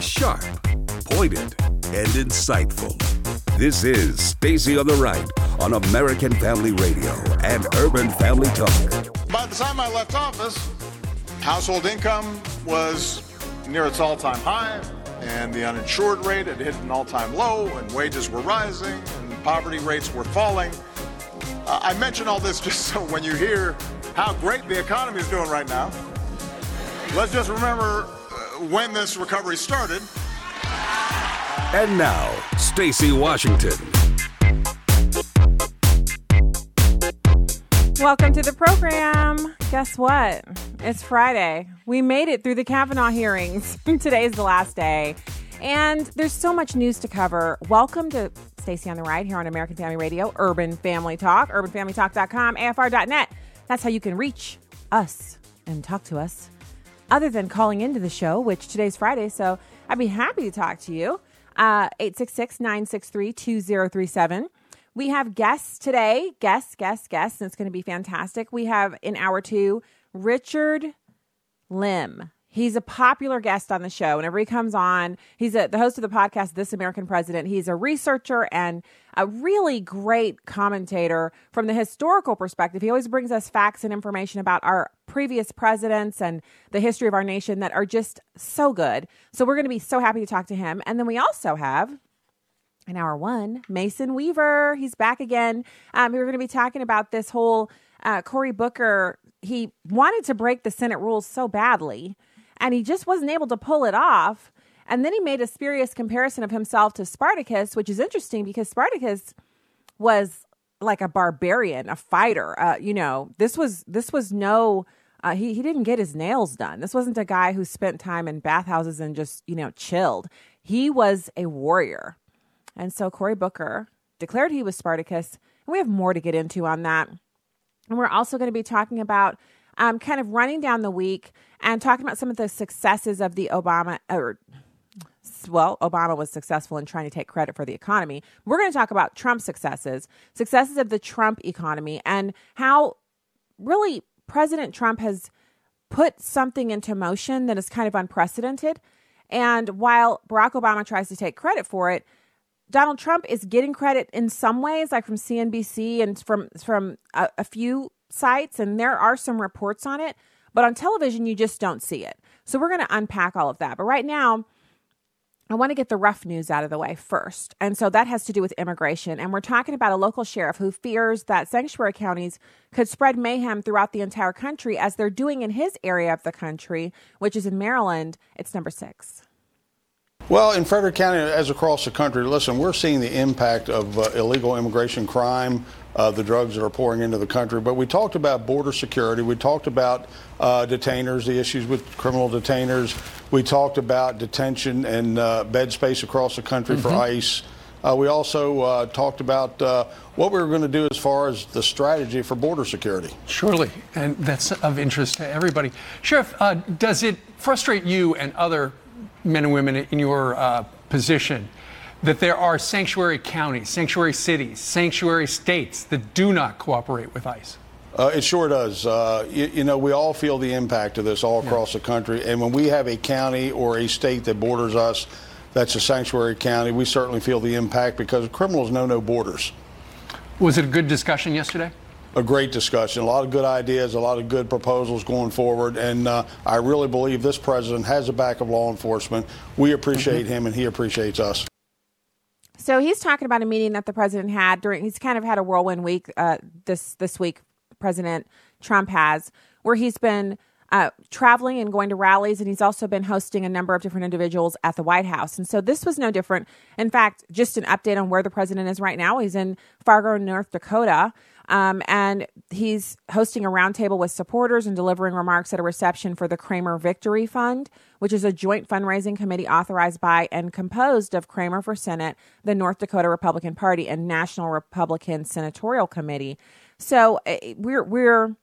Sharp, pointed, and insightful. This is Stacy on the Right on American Family Radio and Urban Family Talk. By the time I left office, household income was near its all time high, and the uninsured rate had hit an all time low, and wages were rising, and poverty rates were falling. Uh, I mention all this just so when you hear how great the economy is doing right now, let's just remember when this recovery started. And now, Stacy Washington. Welcome to the program. Guess what? It's Friday. We made it through the Kavanaugh hearings. Today is the last day. And there's so much news to cover. Welcome to Stacy on the Right here on American Family Radio, Urban Family Talk, urbanfamilytalk.com, AFR.net. That's how you can reach us and talk to us. Other than calling into the show, which today's Friday, so I'd be happy to talk to you. Uh, 866 963 2037. We have guests today. Guests, guests, guests. And it's going to be fantastic. We have in hour two Richard Lim. He's a popular guest on the show. Whenever he comes on, he's a, the host of the podcast, This American President. He's a researcher and a really great commentator from the historical perspective. He always brings us facts and information about our previous presidents and the history of our nation that are just so good. So we're going to be so happy to talk to him. And then we also have in hour one, Mason Weaver. He's back again. Um, we're going to be talking about this whole uh, Cory Booker. He wanted to break the Senate rules so badly, and he just wasn't able to pull it off. And then he made a spurious comparison of himself to Spartacus, which is interesting because Spartacus was like a barbarian, a fighter. Uh, you know, this was this was no. Uh, he he didn't get his nails done. This wasn't a guy who spent time in bathhouses and just you know chilled. He was a warrior. And so Cory Booker declared he was Spartacus. And we have more to get into on that. And we're also going to be talking about um, kind of running down the week and talking about some of the successes of the Obama, or well, Obama was successful in trying to take credit for the economy. We're going to talk about Trump's successes, successes of the Trump economy, and how really President Trump has put something into motion that is kind of unprecedented. And while Barack Obama tries to take credit for it, Donald Trump is getting credit in some ways, like from CNBC and from from a, a, few sites, and there are some reports on it. But on television, you just don't see it. So we're going to unpack all of that. But right now, I want to get the rough news out of the way first. And so that has to do with immigration. And we're talking about a local sheriff who fears that sanctuary counties could spread mayhem throughout the entire country as they're doing in his area of the country, which is in Maryland. It's number six. Well, in Frederick County, as across the country, listen, we're seeing the impact of uh, illegal immigration crime, uh, the drugs that are pouring into the country. But we talked about border security. We talked about uh, detainers, the issues with criminal detainers. We talked about detention and uh, bed space across the country mm-hmm. for ICE. Uh, we also uh, talked about what we were going to do as far as the strategy for border security. Surely, and that's of interest to everybody. Sheriff, does it frustrate you and other men and women in your uh, position that there are sanctuary counties, sanctuary cities, sanctuary states that do not cooperate with ICE? Uh, it sure does. Uh, you, you, know, we all feel the impact of this all across yeah. the country. And when we have a county or a state that borders us that's a sanctuary county, we certainly feel the impact because criminals know no borders. Was it a good discussion yesterday? a great discussion, a lot of good ideas, a lot of good proposals going forward, and uh, I really believe this president has the back of law enforcement. We appreciate mm-hmm. him, and he appreciates us. So he's talking about a meeting that the president had during. He's kind of had a whirlwind week uh, this this week. President Trump has, where he's been uh, traveling and going to rallies, and he's also been hosting a number of different individuals at the White House. And so this was no different. In fact, just an update on where the president is right now. He's in Fargo, North Dakota. Um, and he's hosting a roundtable with supporters and delivering remarks at a reception for the Cramer Victory Fund, which is a joint fundraising committee authorized by and composed of Cramer for Senate, the North Dakota Republican Party, and National Republican Senatorial Committee. So eh, we're we're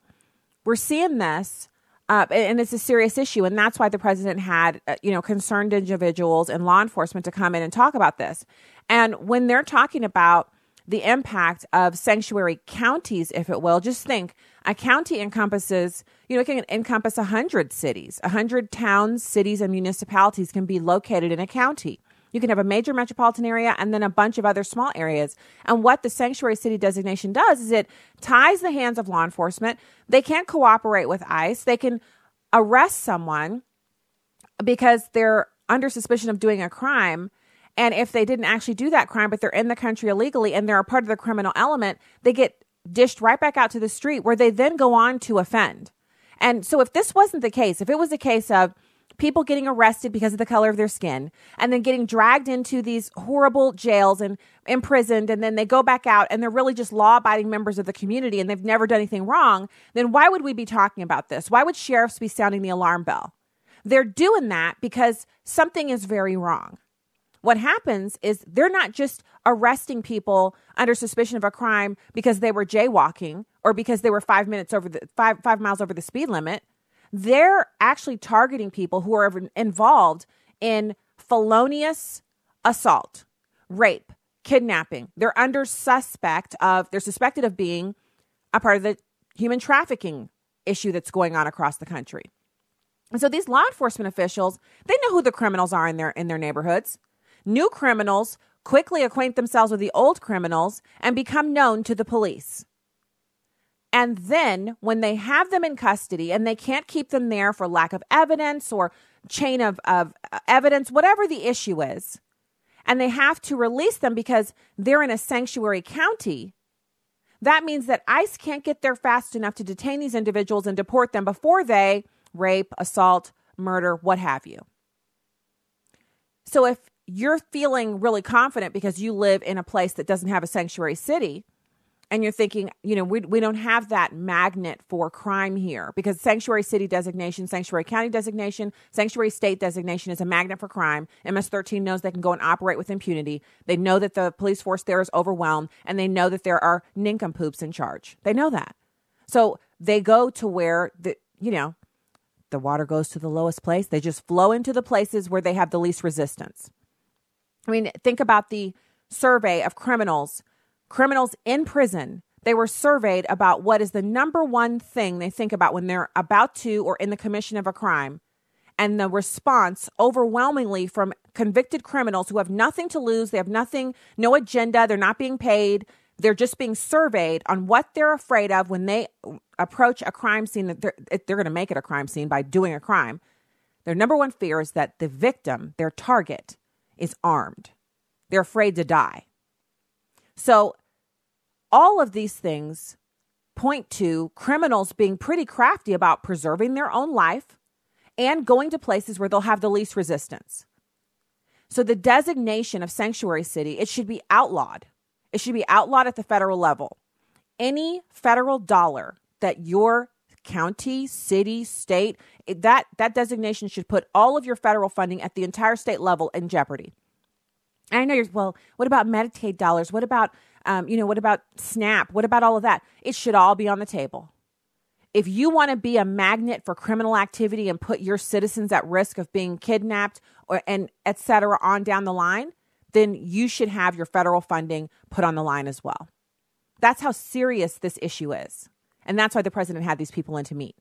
we're seeing this. Uh, and it's a serious issue, and that's why the president had, uh, you know, concerned individuals and law enforcement to come in and talk about this. And when they're talking about the impact of sanctuary counties, if it will. Just think a county encompasses, you know, it can encompass 100 cities, 100 towns, cities, and municipalities can be located in a county. You can have a major metropolitan area and then a bunch of other small areas. And what the sanctuary city designation does is it ties the hands of law enforcement. They can't cooperate with ICE. They can arrest someone because they're under suspicion of doing a crime. And if they didn't actually do that crime, but they're in the country illegally and they're a part of the criminal element, they get dished right back out to the street where they then go on to offend. And so if this wasn't the case, if it was a case of people getting arrested because of the color of their skin and then getting dragged into these horrible jails and imprisoned and then they go back out and they're really just law abiding members of the community and they've never done anything wrong, then why would we be talking about this? Why would sheriffs be sounding the alarm bell? They're doing that because something is very wrong. What happens is they're not just arresting people under suspicion of a crime because they were jaywalking or because they were five minutes over the five five miles over the speed limit. They're actually targeting people who are involved in felonious assault, rape, kidnapping. They're under suspect of they're suspected of being a part of the human trafficking issue that's going on across the country. And so these law enforcement officials, they know who the criminals are in their in their neighborhoods. New criminals quickly acquaint themselves with the old criminals and become known to the police. And then when they have them in custody and they can't keep them there for lack of evidence or chain of, of uh, evidence, whatever the issue is, and they have to release them because they're in a sanctuary county, that means that ICE can't get there fast enough to detain these individuals and deport them before they rape, assault, murder, what have you. So if you're feeling really confident because you live in a place that doesn't have a sanctuary city, and you're thinking, you know, we, we don't have that magnet for crime here because sanctuary city designation, sanctuary county designation, sanctuary state designation is a magnet for crime. MS 13 knows they can go and operate with impunity. They know that the police force there is overwhelmed and they know that there are nincompoops in charge. They know that. So they go to where the, you know, the water goes to the lowest place. They just flow into the places where they have the least resistance. I mean, think about the survey of criminals, criminals in prison. They were surveyed about what is the number one thing they think about when they're about to or in the commission of a crime. And the response overwhelmingly from convicted criminals who have nothing to lose, they have nothing, no agenda, they're not being paid, they're just being surveyed on what they're afraid of when they approach a crime scene that they're, they're going to make it a crime scene by doing a crime. Their number one fear is that the victim, their target, is armed. They're afraid to die. So, all of these things point to criminals being pretty crafty about preserving their own life and going to places where they'll have the least resistance. So, the designation of sanctuary city, it should be outlawed. It should be outlawed at the federal level. Any federal dollar that your county, city, state, that that designation should put all of your federal funding at the entire state level in jeopardy. I know you're well. What about Medicaid dollars? What about um, you know? What about SNAP? What about all of that? It should all be on the table. If you want to be a magnet for criminal activity and put your citizens at risk of being kidnapped or and et cetera on down the line, then you should have your federal funding put on the line as well. That's how serious this issue is. And that's why the president had these people in to meet.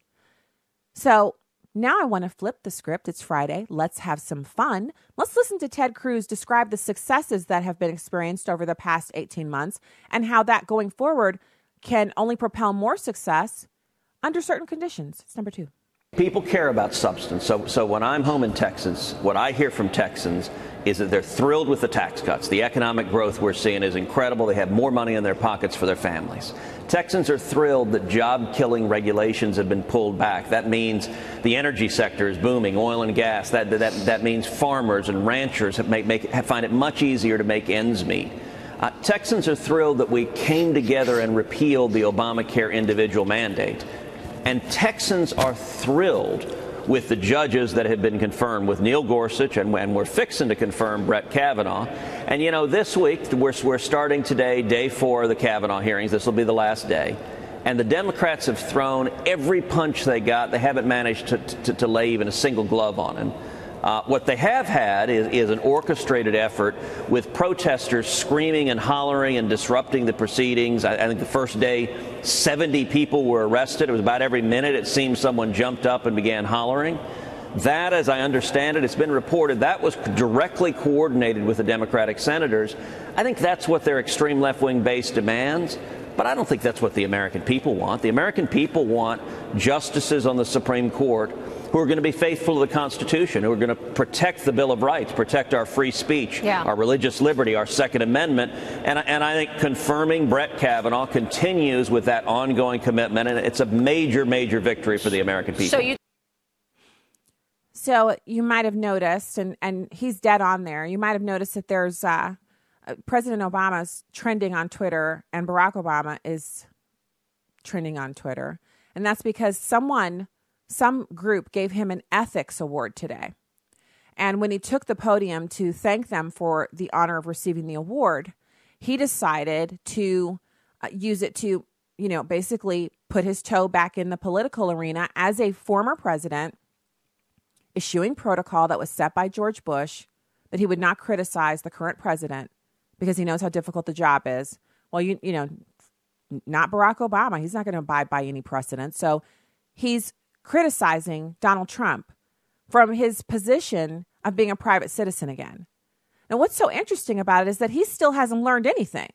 So now I want to flip the script. It's Friday. Let's have some fun. Let's listen to Ted Cruz describe the successes that have been experienced over the past 18 months and how that going forward can only propel more success under certain conditions. It's number two. People care about substance. So, so when I'm home in Texas, what I hear from Texans is that they're thrilled with the tax cuts. The economic growth we're seeing is incredible. They have more money in their pockets for their families. Texans are thrilled that job killing regulations have been pulled back. That means the energy sector is booming, oil and gas. That, that, that means farmers and ranchers make, make, find it much easier to make ends meet. Uh, Texans are thrilled that we came together and repealed the Obamacare individual mandate. And Texans are thrilled with the judges that have been confirmed with Neil Gorsuch, and, and we're fixing to confirm Brett Kavanaugh. And you know, this week, we're, we're starting today, day four of the Kavanaugh hearings. This will be the last day. And the Democrats have thrown every punch they got. They haven't managed to, to, to lay even a single glove on him. Uh, what they have had is, is, an orchestrated effort with protesters screaming and hollering and disrupting the proceedings. I, I, think the first day, 70 people were arrested. It was about every minute it seemed someone jumped up and began hollering. That, as I understand it, it's been reported, that was directly coordinated with the Democratic senators. I think that's what their extreme left wing base demands. But I don't think that's what the American people want. The American people want justices on the Supreme Court who are going to be faithful to the Constitution, who are going to protect the Bill of Rights, protect our free speech, yeah. our religious liberty, our Second Amendment. And, and I think confirming Brett Kavanaugh continues with that ongoing commitment, and it's a major, major victory for the American people. So you. So you might have noticed, and, and he's dead on there. You might have noticed that there's uh, uh, President Obama's trending on Twitter, and Barack Obama is trending on Twitter, and that's because someone some group gave him an ethics award today. And when he took the podium to thank them for the honor of receiving the award, he decided to uh, use it to, you know, basically put his toe back in the political arena as a former president, issuing protocol that was set by George Bush that he would not criticize the current president because he knows how difficult the job is. Well, you you know, not Barack Obama. He's not going to abide by any precedent. So he's criticizing Donald Trump from his position of being a private citizen again. Now, what's so interesting about it is that he still hasn't learned anything.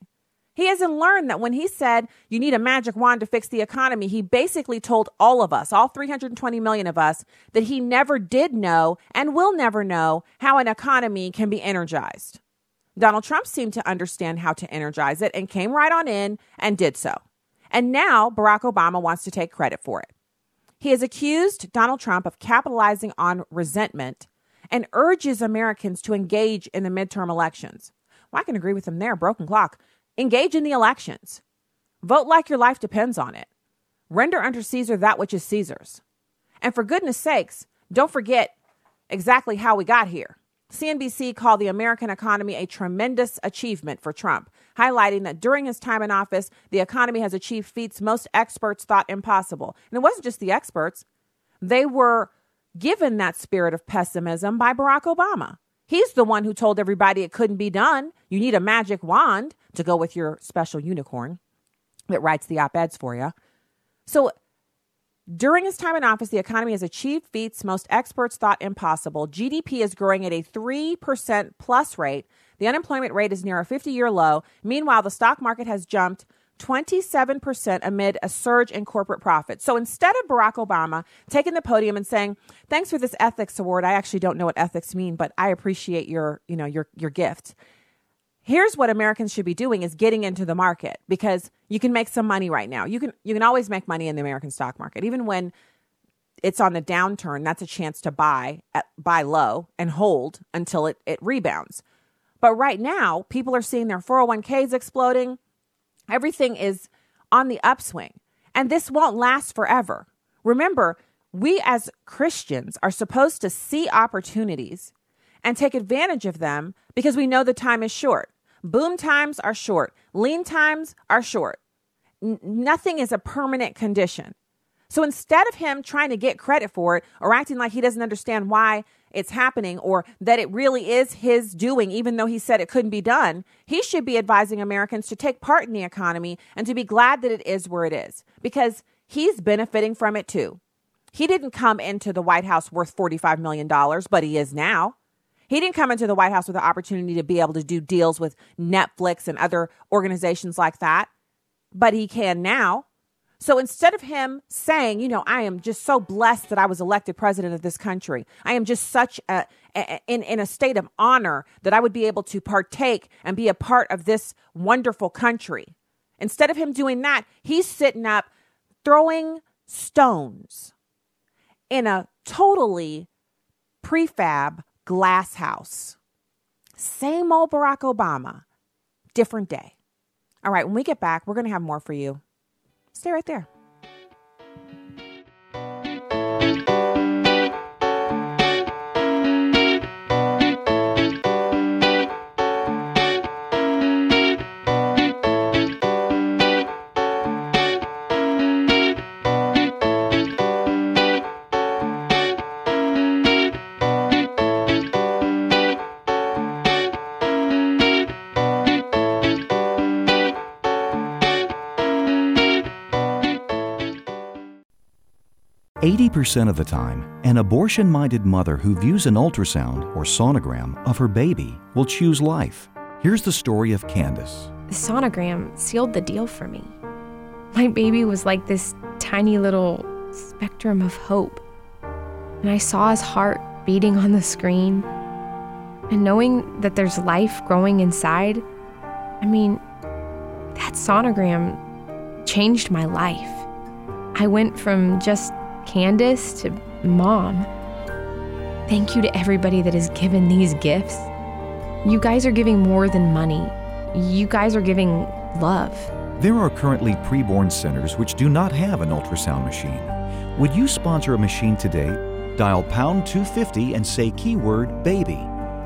He hasn't learned that when he said you need a magic wand to fix the economy, he basically told all of us, all 320 million of us, that he never did know and will never know how an economy can be energized. Donald Trump seemed to understand how to energize it and came right on in and did so. And now Barack Obama wants to take credit for it. He has accused Donald Trump of capitalizing on resentment and urges Americans to engage in the midterm elections. Well, I can agree with him there, broken clock. Engage in the elections. Vote like your life depends on it. Render unto Caesar that which is Caesar's. And for goodness sakes, don't forget exactly how we got here. CNBC called the American economy a tremendous achievement for Trump, highlighting that during his time in office, the economy has achieved feats most experts thought impossible. And it wasn't just the experts, they were given that spirit of pessimism by Barack Obama. He's the one who told everybody it couldn't be done. You need a magic wand to go with your special unicorn that writes the op eds for you. So during his time in office, the economy has achieved feats most experts thought impossible. GDP is growing at a 3% plus rate. The unemployment rate is near a 50 year low. Meanwhile, the stock market has jumped 27% amid a surge in corporate profits. So instead of Barack Obama taking the podium and saying, "Thanks for this ethics award. I actually don't know what ethics mean, but I appreciate your, you know, your your gift." Here's what Americans should be doing is getting into the market because you can make some money right now. You can you can always make money in the American stock market even when it's on the downturn. That's a chance to buy at, buy low and hold until it it rebounds. But right now, people are seeing their 401k's exploding. Everything is on the upswing. And this won't last forever. Remember, we as Christians are supposed to see opportunities and take advantage of them because we know the time is short. Boom times are short, lean times are short. N- nothing is a permanent condition. So instead of him trying to get credit for it or acting like he doesn't understand why it's happening or that it really is his doing, even though he said it couldn't be done, he should be advising Americans to take part in the economy and to be glad that it is where it is because he's benefiting from it too. He didn't come into the White House worth $45 million, but he is now. He didn't come into the White House with the opportunity to be able to do deals with Netflix and other organizations like that, but he can now. So instead of him saying, you know, I am just so blessed that I was elected president of this country, I am just such a, a, in, in a state of honor that I would be able to partake and be a part of this wonderful country. Instead of him doing that, he's sitting up throwing stones in a totally prefab glass house. Same old Barack Obama, different day. All right, when we get back, we're going to have more for you. Stay right there. 80% of the time, an abortion minded mother who views an ultrasound or sonogram of her baby will choose life. Here's the story of Candace. The sonogram sealed the deal for me. My baby was like this tiny little spectrum of hope. And I saw his heart beating on the screen. And knowing that there's life growing inside, I mean, that sonogram changed my life. I went from just Candace to mom. Thank you to everybody that has given these gifts. You guys are giving more than money. You guys are giving love. There are currently preborn centers which do not have an ultrasound machine. Would you sponsor a machine today? Dial pound 250 and say keyword baby.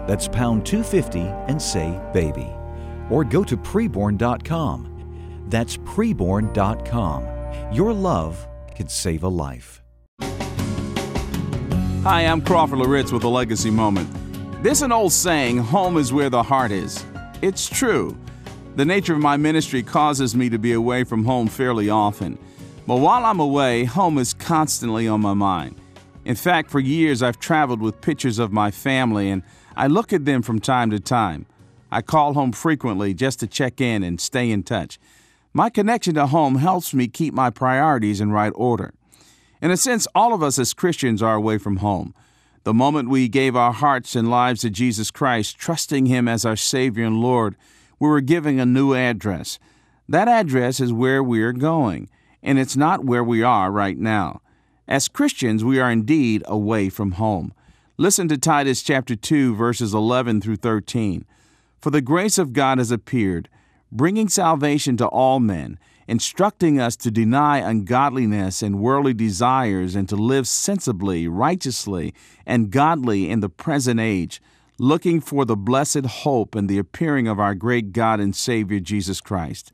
That's pound 250 and say baby. Or go to preborn.com. That's preborn.com. Your love could save a life. Hi, I'm Crawford Loritts with a legacy moment. There's an old saying, home is where the heart is. It's true. The nature of my ministry causes me to be away from home fairly often. But while I'm away, home is constantly on my mind. In fact, for years I've traveled with pictures of my family and I look at them from time to time. I call home frequently just to check in and stay in touch. My connection to home helps me keep my priorities in right order. In a sense, all of us as Christians are away from home. The moment we gave our hearts and lives to Jesus Christ, trusting Him as our Savior and Lord, we were giving a new address. That address is where we are going, and it's not where we are right now. As Christians, we are indeed away from home. Listen to Titus chapter 2 verses 11 through 13. For the grace of God has appeared, bringing salvation to all men instructing us to deny ungodliness and worldly desires and to live sensibly, righteously, and godly in the present age, looking for the blessed hope and the appearing of our great God and Savior Jesus Christ.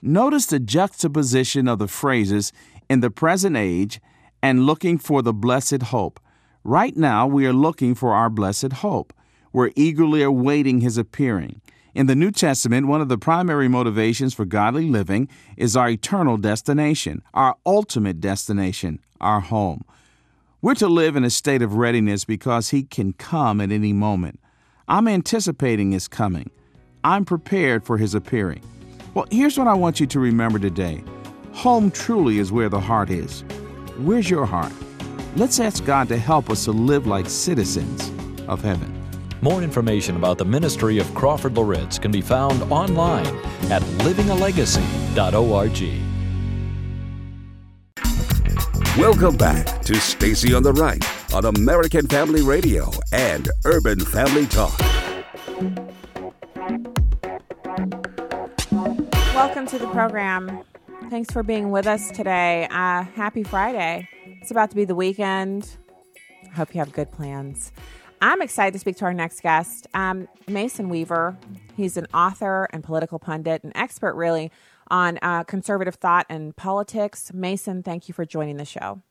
Notice the juxtaposition of the phrases in the present age and looking for the blessed hope. Right now, we are looking for our blessed hope. We're eagerly awaiting His appearing. In the New Testament, one of the primary motivations for godly living is our eternal destination, our ultimate destination, our home. We're to live in a state of readiness because He can come at any moment. I'm anticipating His coming. I'm prepared for His appearing. Well, here's what I want you to remember today home truly is where the heart is. Where's your heart? Let's ask God to help us to live like citizens of heaven. More information about the ministry of Crawford Loritts can be found online at livingalegacy.org. Welcome back to Stacy on the Right on American Family Radio and Urban Family Talk. Welcome to the program. Thanks for being with us today. Uh, happy Friday. It's about to be the weekend. I hope you have good plans. I'm excited to speak to our next guest, um, Mason Weaver. He's an author and political pundit, an expert really on uh, conservative thought and politics. Mason, thank you for joining the show.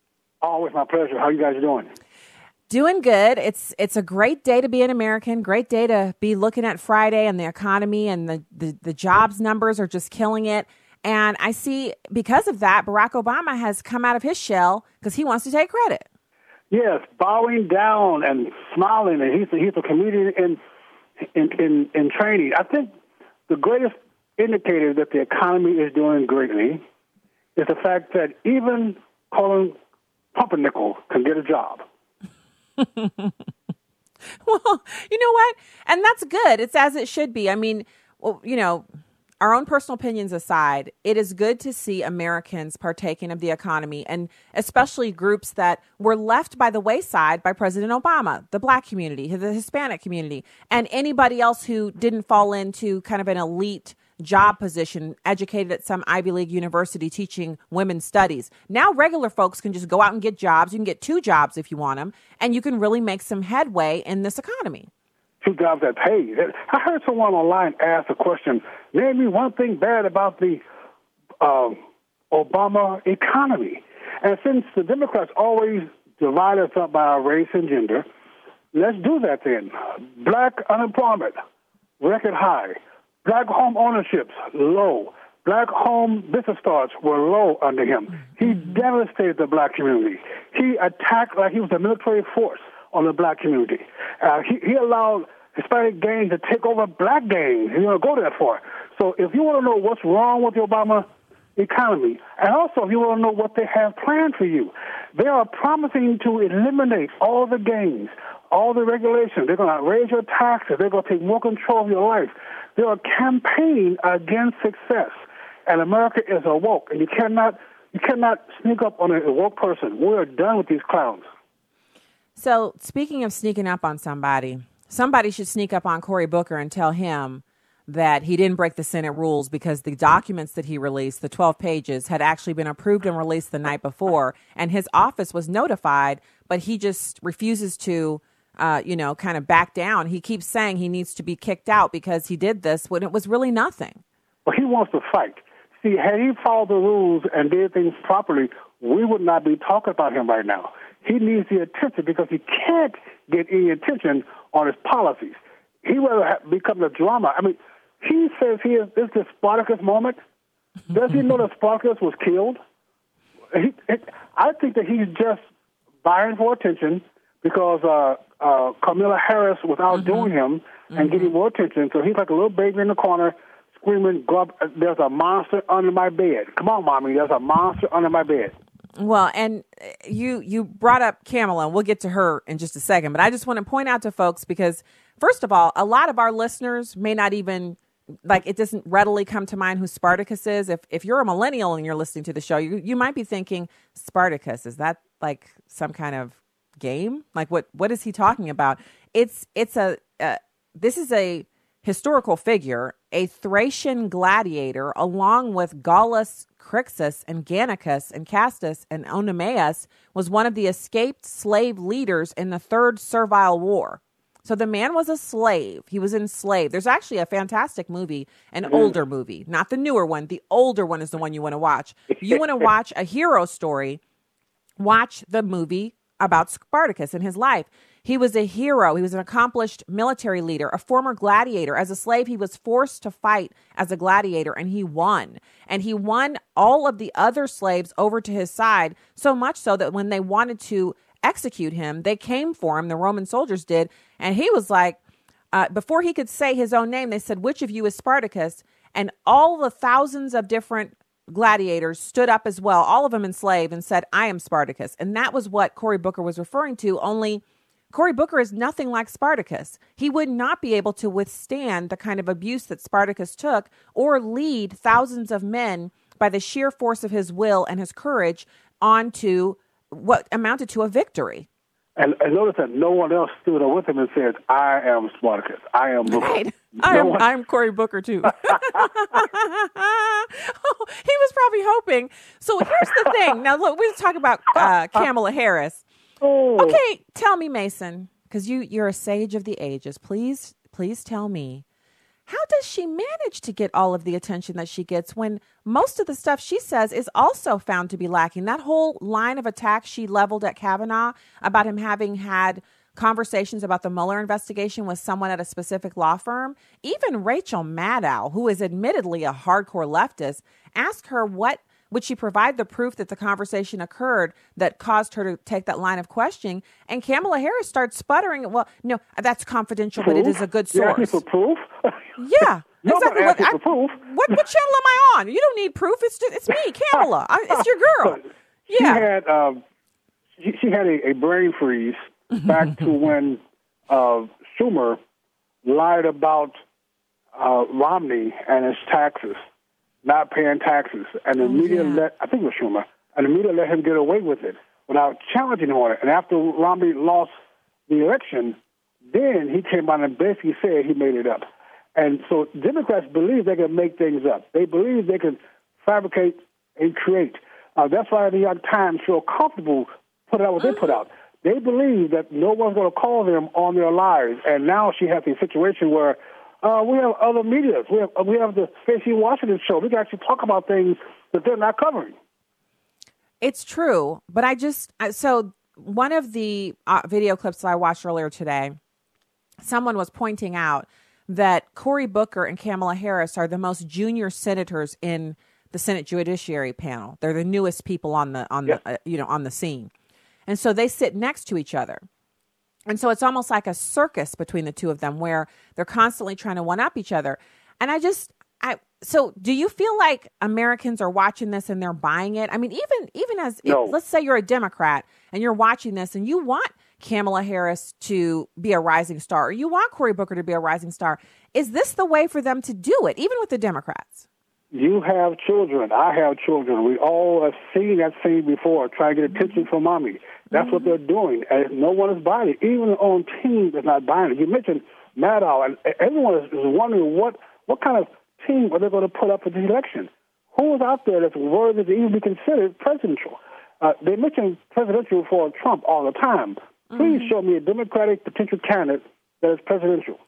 Always my pleasure. How you guys doing? Doing good. It's it's a great day to be an American. Great day to be looking at Friday and the economy and the, the, the jobs numbers are just killing it. And I see because of that, Barack Obama has come out of his shell because he wants to take credit. Yes, bowing down and smiling, and he's a, he's a comedian in, in in in training. I think the greatest indicator that the economy is doing greatly is the fact that even Colin Pumpernickel can get a job. well, you know what? And that's good. It's as it should be. I mean, well, you know, our own personal opinions aside, it is good to see Americans partaking of the economy and especially groups that were left by the wayside by President Obama, the black community, the Hispanic community, and anybody else who didn't fall into kind of an elite job position, educated at some Ivy League university teaching women's studies. Now, regular folks can just go out and get jobs. You can get two jobs if you want them, and you can really make some headway in this economy two jobs that pay. I heard someone online ask a question. Name me one thing bad about the um, Obama economy. And since the Democrats always divide us up by our race and gender, let's do that then. Black unemployment, record high. Black home ownership's low. Black home business starts were low under him. He Mm-hmm. devastated the black community. He attacked like he was a military force on the black community. Uh, he, he allowed Hispanic gangs to take over black gangs. You know, go that far. So if you want to know what's wrong with the Obama economy, and also if you want to know what they have planned for you, they are promising to eliminate all the gangs, all the regulations. They're going to raise your taxes. They're going to take more control of your life. They are campaigning against success, and America is awoke, and you cannot you cannot sneak up on a woke person. We're done with these clowns. So, speaking of sneaking up on somebody, somebody should sneak up on Cory Booker and tell him that he didn't break the Senate rules because the documents that he released, the 12 pages, had actually been approved and released the night before, and his office was notified, but he just refuses to. Uh, you know, kind of back down. He keeps saying he needs to be kicked out because he did this when it was really nothing. But he wants to fight. See, had he followed the rules and did things properly, we would not be talking about him right now. He needs the attention because he can't get any attention on his policies. He will become the drama. I mean, he says he is this is the Spartacus moment. Does he know that Spartacus was killed? He, it, I think that he's just vying for attention because uh, uh, Kamala Harris was outdoing him and getting more attention. So he's like a little baby in the corner screaming, There's a monster under my bed! Come on, mommy! There's a monster under my bed!" Well, and uh, you you brought up Kamala, and we'll get to her in just a second. But I just want to point out to folks because, first of all, a lot of our listeners may not even like it doesn't readily come to mind who Spartacus is. If if you're a millennial and you're listening to the show, you you might be thinking Spartacus is that like some kind of game? Like what what is he talking about? It's it's a uh, this is a historical figure, a Thracian gladiator, along with Gallus, Crixus, and Gannicus, and Castus, and Oenomaus, was one of the escaped slave leaders in the Third Servile War. So the man was a slave. He was enslaved. There's actually a fantastic movie, an hmm. older movie, not the newer one. The older one is the one you want to watch. You want to watch a hero story, watch the movie about Spartacus and his life. He was a hero. He was an accomplished military leader, a former gladiator. As a slave, he was forced to fight as a gladiator and he won. And he won all of the other slaves over to his side, so much so that when they wanted to execute him, they came for him, the Roman soldiers did. And he was like, uh, before he could say his own name, they said, Which of you is Spartacus? And all the thousands of different gladiators stood up as well, all of them enslaved, and said, I am Spartacus. And that was what Cory Booker was referring to, only Cory Booker is nothing like Spartacus. He would not be able to withstand the kind of abuse that Spartacus took or lead thousands of men by the sheer force of his will and his courage onto what amounted to a victory. And, and notice that no one else stood up with him and said, "I am Spartacus. I am Booker." Right. I am, one- I'm Cory Booker too. oh, he was probably hoping. So here's the thing. Now look, we talk about uh, Kamala Harris. Oh. Okay, tell me, Mason, because you you're a sage of the ages. Please, please tell me. How does she manage to get all of the attention that she gets when most of the stuff she says is also found to be lacking? That whole line of attack she leveled at Kavanaugh about him having had conversations about the Mueller investigation with someone at a specific law firm. Even Rachel Maddow, who is admittedly a hardcore leftist, asked her what would she provide the proof that the conversation occurred that caused her to take that line of questioning? And Kamala Harris starts sputtering. Well, no, that's confidential, but it is a good You source. for proof. Yeah, exactly. What, you I- proof. what what channel am I on? You don't need proof. It's just, it's me, Kamala. I, it's your girl. She Yeah. had um, she, she had a, a brain freeze back to when uh, Schumer lied about uh, Romney and his taxes, not paying taxes, and the media let I think it was Schumer, and the media let him get away with it without challenging him on it. And after Romney lost the election, then he came out and basically said he made it up. And so Democrats believe they can make things up. They believe they can fabricate and create. Uh, that's why the New York Times feel comfortable putting out what they put out. They believe that no one's going to call them on their lies. And now she has a situation where uh, we have other media. We have we have the Stacy Washington show. We can actually talk about things that they're not covering. It's true, but I just so one of the uh, video clips that I watched earlier today, someone was pointing out that Cory Booker and Kamala Harris are the most junior senators in the Senate Judiciary panel. They're the newest people on the on the uh, you know on the scene, and so they sit next to each other. And so it's almost like a circus between the two of them where they're constantly trying to one up each other. And I just I so do you feel like Americans are watching this and they're buying it? I mean, even even as No. let's say you're a Democrat and you're watching this and you want Kamala Harris to be a rising star or you want Cory Booker to be a rising star. Is this the way for them to do it, even with the Democrats? You have children. I have children. We all have seen that scene before, trying to get attention from mommy. That's what they're doing. And no one is buying it. Even their own team is not buying it. You mentioned Maddow, and everyone is wondering what, what kind of team are they going to put up for this election? Who is out there that's worthy to even be considered presidential? Uh, they mention presidential for Trump all the time. Please show me a Democratic potential candidate that is presidential.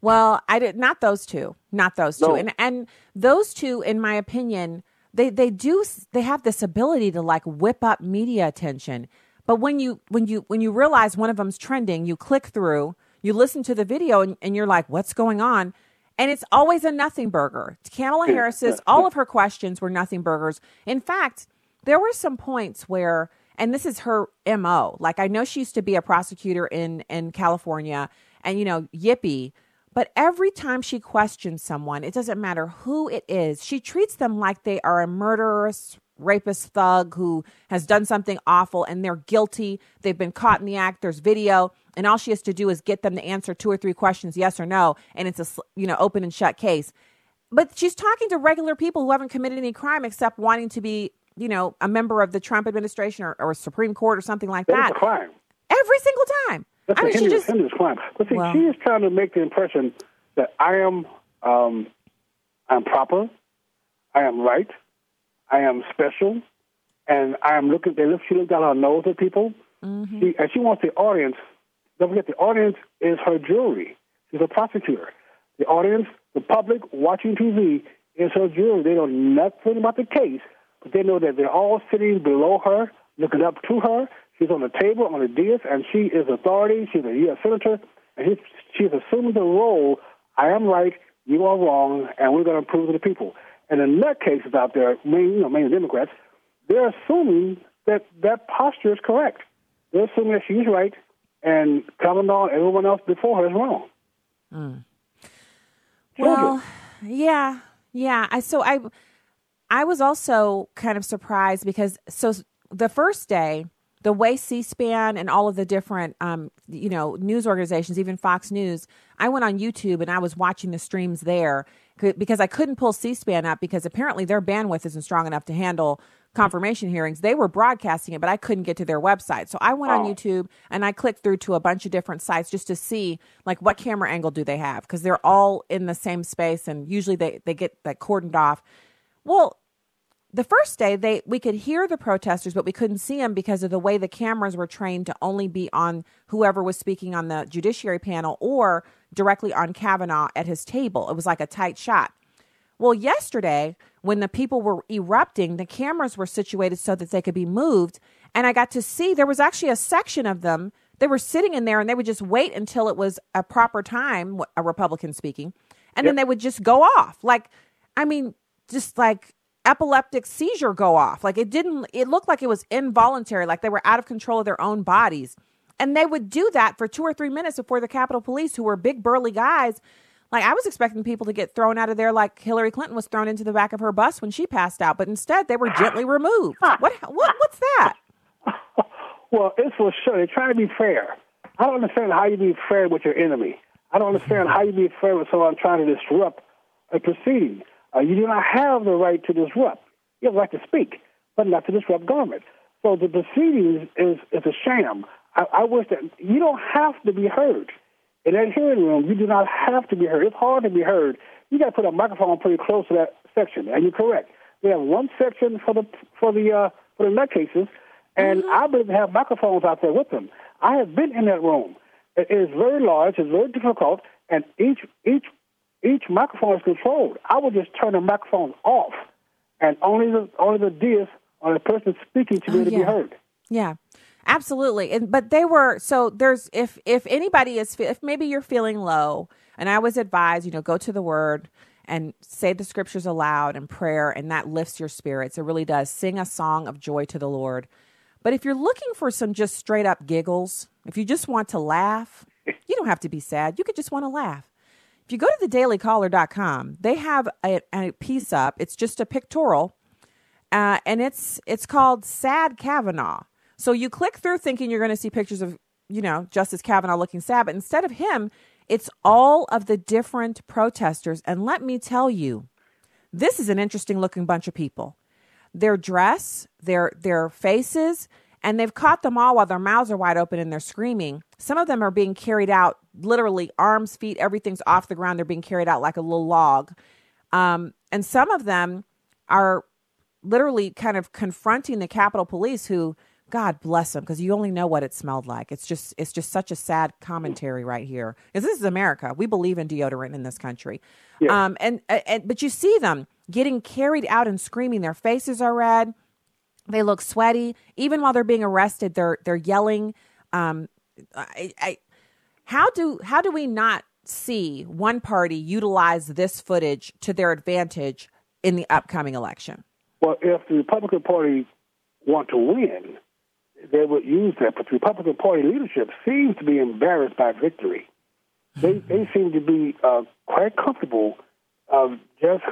Well, I did not those two, not those two, and and those two, in my opinion, they they do they have this ability to like whip up media attention. But when you when you when you realize one of them's trending, you click through, you listen to the video, and, and you're like, what's going on? And it's always a nothing burger. Kamala Harris's all of her questions were nothing burgers. In fact, there were some points where and this is her mo like i know she used to be a prosecutor in in california and you know yippee but every time she questions someone it doesn't matter who it is she treats them like they are a murderous rapist thug who has done something awful and they're guilty they've been caught in the act there's video and all she has to do is get them to answer two or three questions yes or no and it's a you know open and shut case but she's talking to regular people who haven't committed any crime except wanting to be, you know, a member of the Trump administration or, or Supreme Court or something like that. crime. Every single time. That's I a mean, heinous, just heinous crime. But see, Well- she is trying to make the impression that I am, um, I'm proper, I am right, I am special, and I am looking. They look. She looked down her nose at people, she, and she wants the audience. Don't forget, the audience is her jury. She's a prosecutor. The audience, the public watching TV, is her jury. They know nothing about the case, but they know that they're all sitting below her, looking up to her. She's on the table, on the dais, and she is authority. She's a U.S. senator, and he, she's assuming the role. I am right, you are wrong, and we're going to prove to the people. And in that cases out there, mainly, you know, mainly Democrats, they're assuming that that posture is correct. They're assuming that she's right, and Kavanaugh and everyone else before her is wrong. Hmm. Well, yeah, yeah. I so I I was also kind of surprised because so the first day, the way C-SPAN and all of the different um you know news organizations, even Fox News, I went on YouTube and I was watching the streams there because I couldn't pull C-SPAN up because apparently their bandwidth isn't strong enough to handle confirmation hearings. They were broadcasting it, but I couldn't get to their website. So I went on YouTube and I clicked through to a bunch of different sites just to see like what camera angle do they have because they're all in the same space and usually they they get like cordoned off. Well, the first day they we could hear the protesters but we couldn't see them because of the way the cameras were trained to only be on whoever was speaking on the judiciary panel or directly on Kavanaugh at his table. It was like a tight shot. Well, yesterday, when the people were erupting, the cameras were situated so that they could be moved. And I got to see there was actually a section of them. They were sitting in there and they would just wait until it was a proper time, a Republican speaking, and then they would just go off. Like, I mean, just like epileptic seizure go off. Like, it didn't, it looked like it was involuntary, like they were out of control of their own bodies. And they would do that for two or three minutes before the Capitol Police, who were big, burly guys, like I was expecting people to get thrown out of there like Hillary Clinton was thrown into the back of her bus when she passed out, but instead they were gently removed. What what what's that? Well, it's for sure. They're trying to be fair. I don't understand how you be fair with your enemy. I don't understand mm-hmm. how you be fair with someone trying to disrupt a proceeding. Uh, you do not have the right to disrupt. You have the right to speak, but not to disrupt government. So the proceedings is, is a sham. I, I wish that you don't have to be heard. In that hearing room, you do not have to be heard. It's hard to be heard. You got to put a microphone pretty close to that section, and you're correct. We have one section for the for the uh, for the nutcases, and I believe they have microphones out there with them. I have been in that room. It is very large. It's very difficult, and each each each microphone is controlled. I would just turn the microphone off, and only the only the dais or the person speaking to be Oh, able to yeah. be heard. Yeah. Absolutely. And but they were so there's if if anybody is if maybe you're feeling low and I was advised, you know, go to the word and say the scriptures aloud and prayer and that lifts your spirits. It really does. Sing a song of joy to the Lord. But if you're looking for some just straight up giggles, if you just want to laugh, you don't have to be sad. You could just want to laugh. If you go to thedailycaller.com, they have a, a piece up. It's just a pictorial, uh, and it's it's called "Sad Kavanaugh." So you click through thinking you're going to see pictures of you know Justice Kavanaugh looking sad, but instead of him, it's all of the different protesters. And let me tell you, this is an interesting looking bunch of people. Their dress, their their faces, and they've caught them all while their mouths are wide open and they're screaming. Some of them are being carried out literally arms, feet, everything's off the ground. They're being carried out like a little log. Um, and some of them are literally kind of confronting the Capitol Police, who, God bless them, because you only know what it smelled like. It's just, it's just such a sad commentary right here. Because this is America. We believe in deodorant in this country. Yeah. Um, and, and but you see them getting carried out and screaming. Their faces are red. They look sweaty. Even while they're being arrested, they're they're yelling. Um, I, I, how do how do we not see one party utilize this footage to their advantage in the upcoming election? Well, if the Republican Party want to win, they would use that. But the Republican Party leadership seems to be embarrassed by victory. They they seem to be uh, quite comfortable of just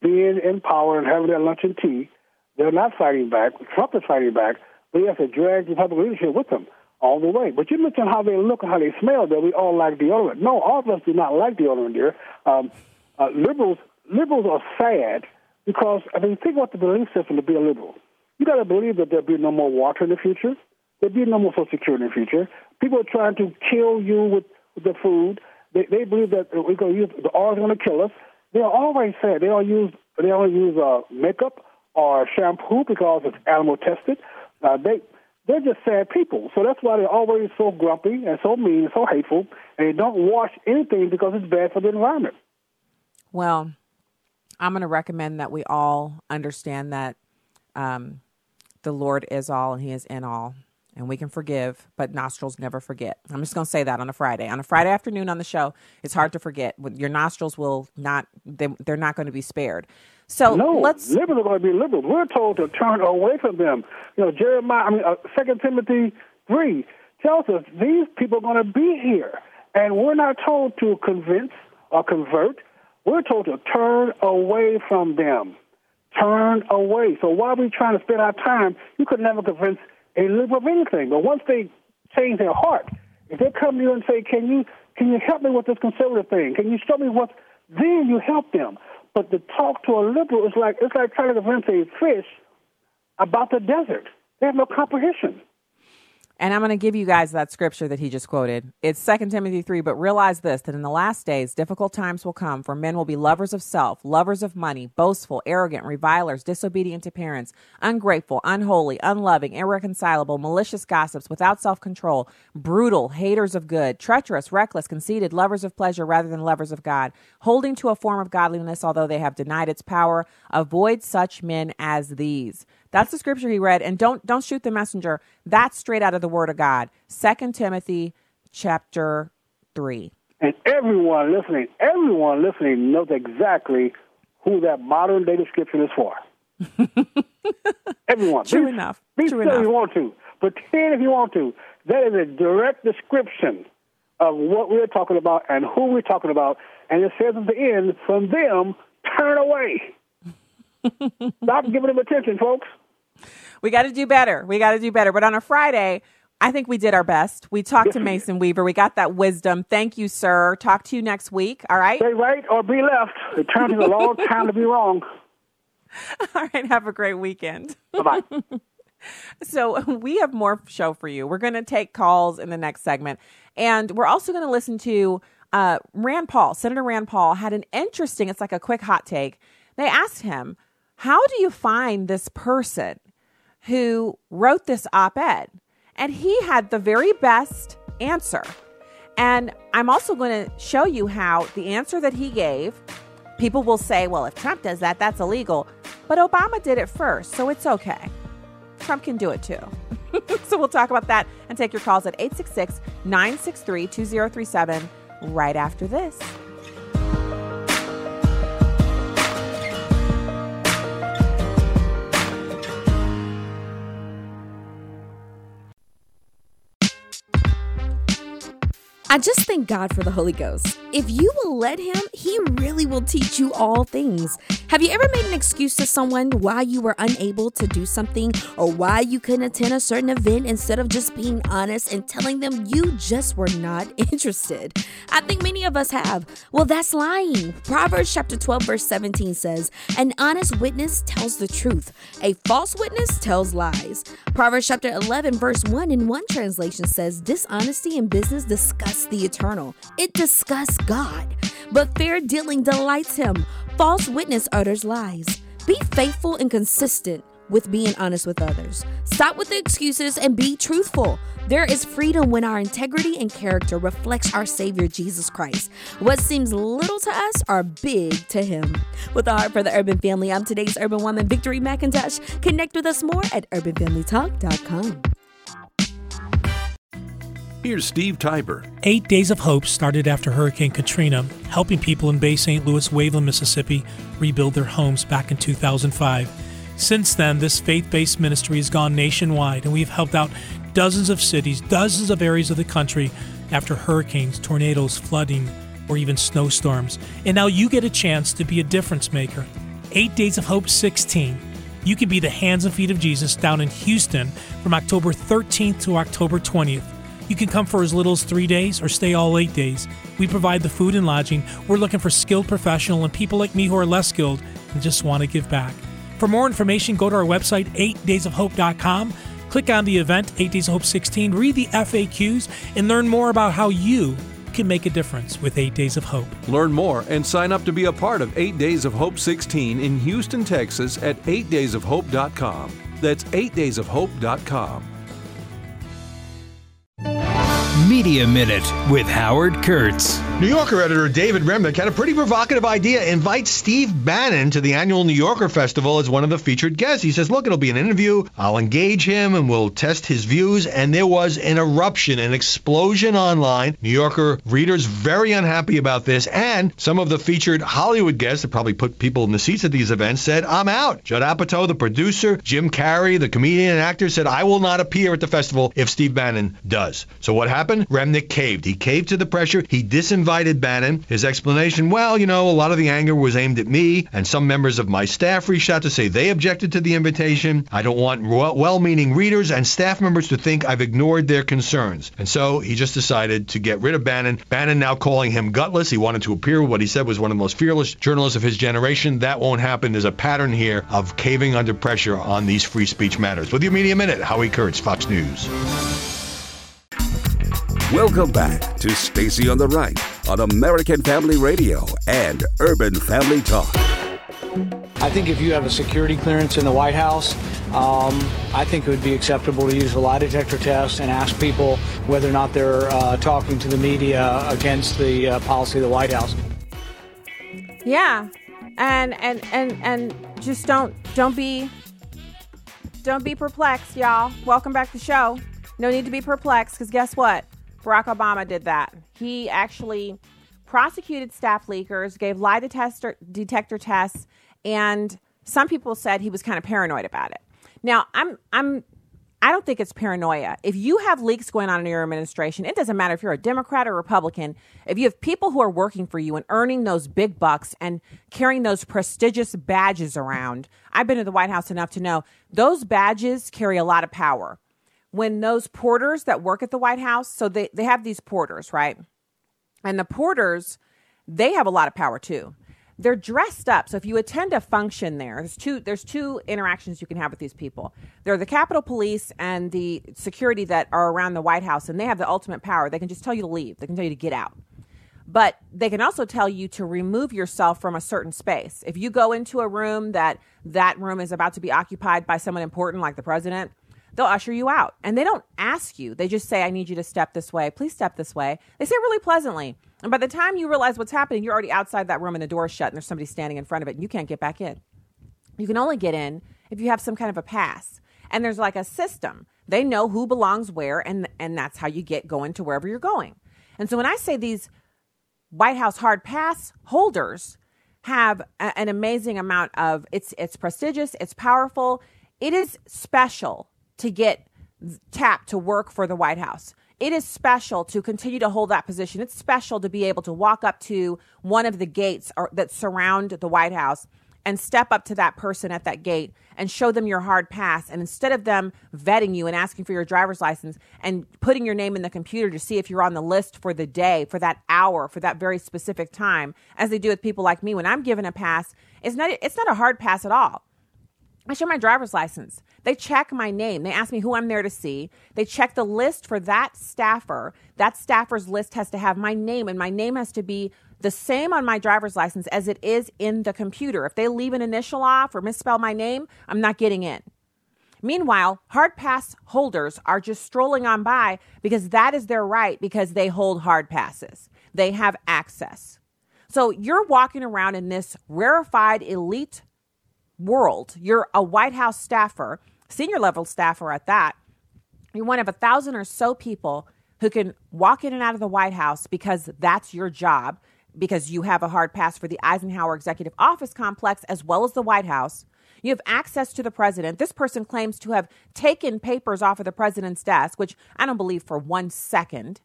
being in power and having their lunch and tea. They're not fighting back. Trump is fighting back, but he has to drag the Republican leadership with him all the way. But you mentioned how they look and how they smell, that we all like deodorant. No, all of us do not like deodorant, dear. Um, uh, liberals, liberals are sad because, I mean, think about the belief system to be a liberal. You got to believe that there'll be no more water in the future. There'll be no more Social Security in the future. People are trying to kill you with, the food. They, they believe that we're going to use the oil is going to kill us. They are always sad. They all use they all use uh, makeup or shampoo because it's animal tested. Uh, they they're just sad people. So that's why they're always so grumpy and so mean and so hateful, and they don't wash anything because it's bad for the environment. Well, I'm going to recommend that we all understand that um, the Lord is all and He is in all. And we can forgive, but nostrils never forget. I'm just going to say that on a Friday. On a Friday afternoon on the show, it's hard to forget. Your nostrils will not, they, they're not going to be spared. So no, let's. Liberals are going to be liberals. We're told to turn away from them. You know, Jeremiah, I mean, uh, Second Timothy 3 tells us these people are going to be here. And we're not told to convince or convert. We're told to turn away from them. Turn away. So why are we trying to spend our time? You could never convince a liberal of anything. But once they change their heart, if they come to you and say, "Can you can you help me with this conservative thing? Can you show me what?" Then you help them. But to talk to a liberal is like it's like trying to convince a fish about the desert. They have no comprehension. And I'm going to give you guys that scripture that he just quoted. It's 2 Timothy 3. But realize this that in the last days, difficult times will come, for men will be lovers of self, lovers of money, boastful, arrogant, revilers, disobedient to parents, ungrateful, unholy, unloving, irreconcilable, malicious gossips, without self control, brutal, haters of good, treacherous, reckless, conceited, lovers of pleasure rather than lovers of God, holding to a form of godliness, although they have denied its power. Avoid such men as these. That's the scripture he read. And don't don't shoot the messenger. That's straight out of the word of God. Second Timothy chapter three. And everyone listening, everyone listening knows exactly who that modern day description is for. everyone. True be, enough. Be True enough. if you want to. Pretend if you want to. That is a direct description of what we're talking about and who we're talking about. And it says at the end, from them, turn away. Stop giving them attention, folks. We got to do better. We got to do better. But on a Friday, I think we did our best. We talked to Mason Weaver. We got that wisdom. Thank you, sir. Talk to you next week. All right. Stay right or be left. It turns a long time to be wrong. All right. Have a great weekend. Bye bye. So we have more show for you. We're going to take calls in the next segment, and we're also going to listen to uh, Rand Paul. Senator Rand Paul had an interesting. It's like a quick hot take. They asked him, "How do you find this person who wrote this op-ed?" And he had the very best answer. And I'm also going to show you how the answer that he gave. People will say, "Well, if Trump does that, that's illegal," but Obama did it first, so it's okay. Trump can do it too. so we'll talk about that and take your calls at 866 963 2037 right after this. I just thank God for the Holy Ghost. If you will let Him, He really will teach you all things. Have you ever made an excuse to someone why you were unable to do something or why you couldn't attend a certain event instead of just being honest and telling them you just were not interested? I think many of us have. Well, that's lying. Proverbs chapter 12, verse 17 says, An honest witness tells the truth, a false witness tells lies. Proverbs chapter 11, verse 1 in one translation says, Dishonesty in business the eternal. It disgusts God. But fair dealing delights him. False witness utters lies. Be faithful and consistent with being honest with others. Stop with the excuses and be truthful. There is freedom when our integrity and character reflects our Savior Jesus Christ. What seems little to us are big to Him. With a heart for the urban family, I'm today's urban woman, Victory McIntosh. Connect with us more at urbanfamilytalk.com. Here's Steve Tybor. Eight Days of Hope started after Hurricane Katrina, helping people in Bay St. Louis, Waveland, Mississippi rebuild their homes back in 2005. Since then, this faith based ministry has gone nationwide, and we've helped out dozens of cities, dozens of areas of the country after hurricanes, tornadoes, flooding, or even snowstorms. And now you get a chance to be a difference maker. Eight Days of Hope 16. You can be the hands and feet of Jesus down in Houston from October 13th to October 20th. You can come for as little as three days or stay all eight days. We provide the food and lodging. We're looking for skilled professional and people like me who are less skilled and just want to give back. For more information, go to our website, 8daysofhope.com. Click on the event, 8 Days of Hope 16, read the FAQs, and learn more about how you can make a difference with 8 Days of Hope. Learn more and sign up to be a part of 8 Days of Hope 16 in Houston, Texas at 8daysofhope.com. That's 8daysofhope.com. Media Minute with Howard Kurtz. New Yorker editor David Remnick had a pretty provocative idea. Invite Steve Bannon to the annual New Yorker Festival as one of the featured guests. He says, Look, it'll be an interview. I'll engage him and we'll test his views. And there was an eruption, an explosion online. New Yorker readers very unhappy about this. And some of the featured Hollywood guests that probably put people in the seats at these events said, I'm out. Judd Apatow, the producer, Jim Carrey, the comedian and actor, said, I will not appear at the festival if Steve Bannon does. So what happened? Remnick caved. He caved to the pressure. He disinvited Bannon. His explanation, well, you know, a lot of the anger was aimed at me, and some members of my staff reached out to say they objected to the invitation. I don't want well-meaning readers and staff members to think I've ignored their concerns. And so he just decided to get rid of Bannon. Bannon now calling him gutless. He wanted to appear what he said was one of the most fearless journalists of his generation. That won't happen. There's a pattern here of caving under pressure on these free speech matters. With your Media Minute, Howie Kurtz, Fox News. Welcome back to Stacy on the Right on American Family Radio and Urban Family Talk. I think if you have a security clearance in the White House, um, I think it would be acceptable to use a lie detector test and ask people whether or not they're uh, talking to the media against the uh, policy of the White House. Yeah, and and and and just don't don't be don't be perplexed, y'all. Welcome back to the show. No need to be perplexed because guess what? Barack Obama did that. He actually prosecuted staff leakers, gave lie detector, detector tests, and some people said he was kind of paranoid about it. Now, I'm I'm I don't think it's paranoia. If you have leaks going on in your administration, it doesn't matter if you're a Democrat or Republican. If you have people who are working for you and earning those big bucks and carrying those prestigious badges around, I've been to the White House enough to know those badges carry a lot of power when those porters that work at the White House, so they, they have these porters, right? And the porters, they have a lot of power too. They're dressed up. So if you attend a function there, there's two there's two interactions you can have with these people. They're the Capitol Police and the security that are around the White House, and they have the ultimate power. They can just tell you to leave. They can tell you to get out. But they can also tell you to remove yourself from a certain space. If you go into a room that that room is about to be occupied by someone important like the president, they'll usher you out. And they don't ask you. They just say, I need you to step this way. Please step this way. They say it really pleasantly. And by the time you realize what's happening, you're already outside that room and the door's shut and there's somebody standing in front of it and you can't get back in. You can only get in if you have some kind of a pass. And there's like a system They know who belongs where, and and that's how you get going to wherever you're going. And so when I say these White House hard pass holders have an amazing amount of it's it's prestigious, it's powerful, it is special to get tapped to work for the White House. It is special to continue to hold that position. It's special to be able to walk up to one of the gates or, that surround the White House and step up to that person at that gate and show them your hard pass. And instead of them vetting you and asking for your driver's license and putting your name in the computer to see if you're on the list for the day, for that hour, for that very specific time, as they do with people like me, when I'm given a pass, it's not, it's not a hard pass at all. I show my driver's license. They check my name. They ask me who I'm there to see. They check the list for that staffer. That staffer's list has to have my name, and my name has to be the same on my driver's license as it is in the computer. If they leave an initial off or misspell my name, I'm not getting in. Meanwhile, hard pass holders are just strolling on by because that is their right because they hold hard passes. They have access. So you're walking around in this rarefied elite world. You're a White House staffer, senior level staffer at that. You're one of a thousand or so people who can walk in and out of the White House because that's your job, because you have a hard pass for the Eisenhower Executive Office Complex as well as the White House. You have access to the president. This person claims to have taken papers off of the president's desk, which I don't believe for one second.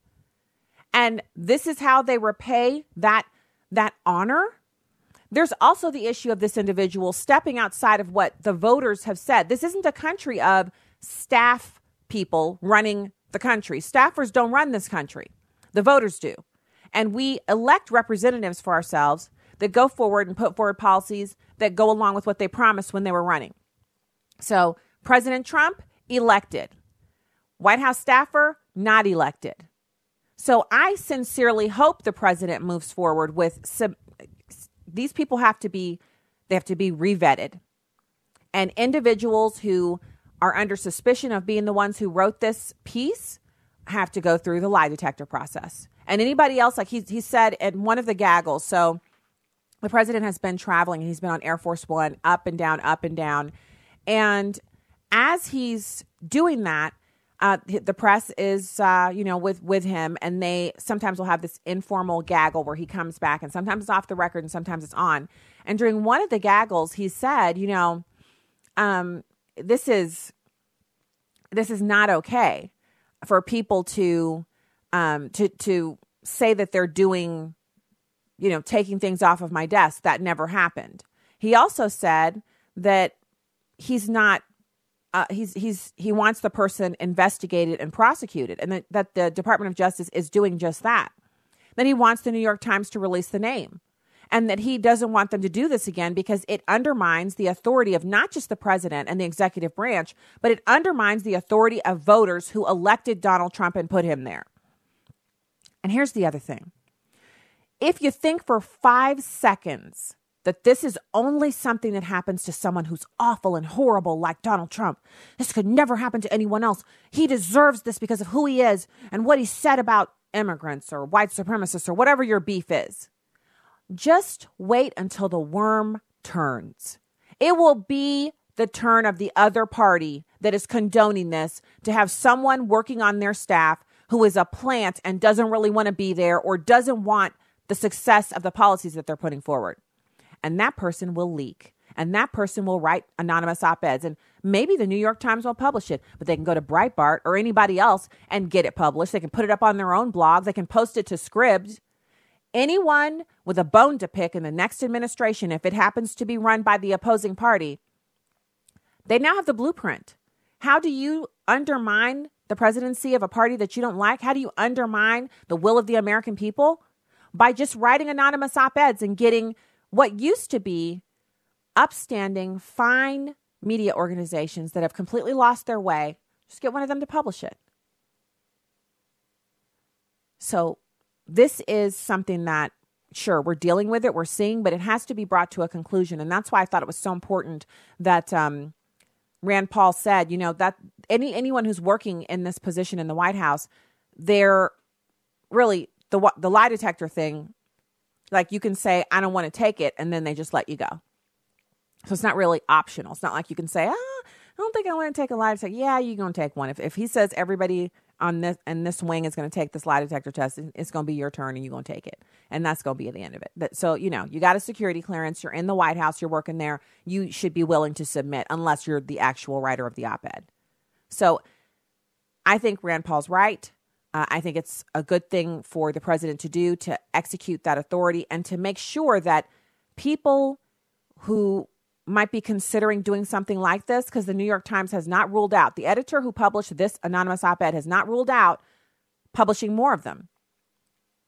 And this is how they repay that that honor there's also the issue of this individual stepping outside of what the voters have said. This isn't a country of staff people running the country. Staffers don't run this country, the voters do. And we elect representatives for ourselves that go forward and put forward policies that go along with what they promised when they were running. So, President Trump, elected. White House staffer, not elected. So, I sincerely hope the president moves forward with sub- these people have to be they have to be revetted. And individuals who are under suspicion of being the ones who wrote this piece have to go through the lie detector process. And anybody else, like he, he said in one of the gaggles, so the president has been traveling and he's been on Air Force One up and down, up and down. And as he's doing that, uh, the press is, uh, you know, with with him, and they sometimes will have this informal gaggle where he comes back, and sometimes it's off the record, and sometimes it's on. And during one of the gaggles, he said, you know, um, this is this is not okay for people to um, to to say that they're doing, you know, taking things off of my desk. That never happened. He also said that he's not uh, he's he's he wants the person investigated and prosecuted, and that, that the Department of Justice is doing just that. Then he wants the New York Times to release the name, and that he doesn't want them to do this again because it undermines the authority of not just the president and the executive branch, but it undermines the authority of voters who elected Donald Trump and put him there. And here's the other thing: if you think for five seconds that this is only something that happens to someone who's awful and horrible like Donald Trump. This could never happen to anyone else. He deserves this because of who he is and what he said about immigrants or white supremacists or whatever your beef is. Just wait until the worm turns. It will be the turn of the other party that is condoning this to have someone working on their staff who is a plant and doesn't really want to be there or doesn't want the success of the policies that they're putting forward and that person will leak and that person will write anonymous op eds. And maybe the New York Times won't publish it, but they can go to Breitbart or anybody else and get it published. They can put it up on their own blog, they can post it to Scribd. Anyone with a bone to pick in the next administration, if it happens to be run by the opposing party, they now have the blueprint. How do you undermine the presidency of a party that you don't like? How do you undermine the will of the American people? By just writing anonymous op eds and getting what used to be upstanding, fine media organizations that have completely lost their way, just get one of them to publish it. So, this is something that, sure, we're dealing with it, we're seeing, but it has to be brought to a conclusion. And that's why I thought it was so important that um, Rand Paul said, you know, that any anyone who's working in this position in the White House, they're really the the lie detector thing like you can say, I don't want to take it, and then they just let you go. So it's not really optional. It's not like you can say, ah, I don't think I want to take a lie detector. Yeah, you're going to take one. If, if he says everybody on this and this wing is going to take this lie detector test, it's going to be your turn and you're going to take it. And that's going to be the end of it. That, so, you know, you got a security clearance, you're in the White House, you're working there, you should be willing to submit unless you're the actual writer of the op ed. So I think Rand Paul's right. Uh, I think it's a good thing for the president to do to execute that authority and to make sure that people who might be considering doing something like this, because the New York Times has not ruled out, the editor who published this anonymous op ed has not ruled out publishing more of them.